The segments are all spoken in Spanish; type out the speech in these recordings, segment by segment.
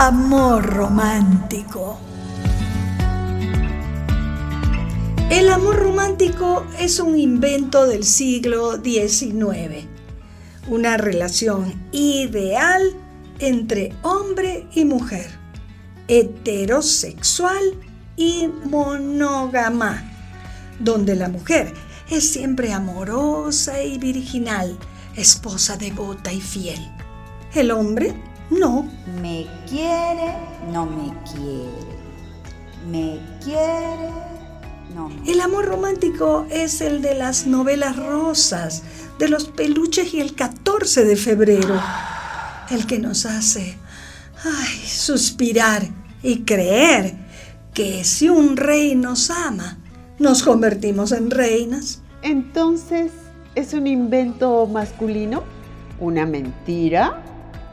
amor romántico. El amor romántico es un invento del siglo XIX, una relación ideal entre hombre y mujer, heterosexual y monógama, donde la mujer es siempre amorosa y virginal, esposa devota y fiel. El hombre no. Me quiere, no me quiere. Me quiere, no me El amor romántico es el de las novelas rosas, de los peluches y el 14 de febrero. El que nos hace ay, suspirar y creer que si un rey nos ama, nos convertimos en reinas. Entonces, ¿es un invento masculino? ¿Una mentira?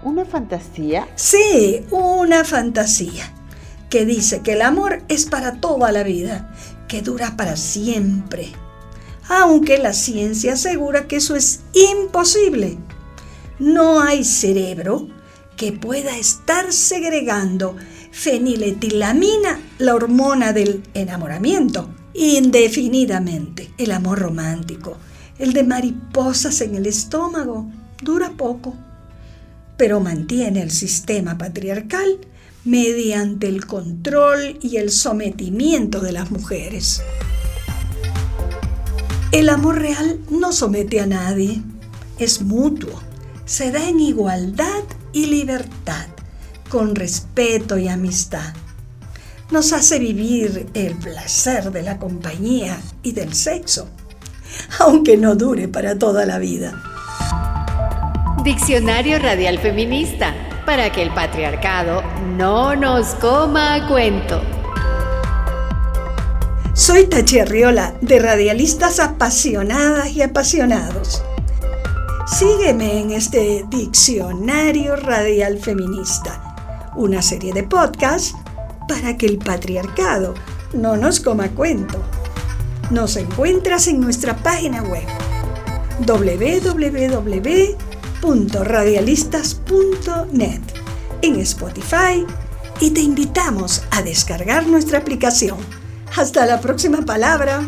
¿Una fantasía? Sí, una fantasía que dice que el amor es para toda la vida, que dura para siempre. Aunque la ciencia asegura que eso es imposible. No hay cerebro que pueda estar segregando feniletilamina, la hormona del enamoramiento, indefinidamente. El amor romántico, el de mariposas en el estómago, dura poco, pero mantiene el sistema patriarcal mediante el control y el sometimiento de las mujeres. El amor real no somete a nadie, es mutuo, se da en igualdad y libertad, con respeto y amistad. Nos hace vivir el placer de la compañía y del sexo, aunque no dure para toda la vida. Diccionario Radial Feminista, para que el patriarcado no nos coma a cuento. Soy Tachi Arriola, de Radialistas Apasionadas y Apasionados. Sígueme en este Diccionario Radial Feminista, una serie de podcasts para que el patriarcado no nos coma cuento. Nos encuentras en nuestra página web www.radialistas.net, en Spotify y te invitamos a descargar nuestra aplicación. Hasta la próxima palabra.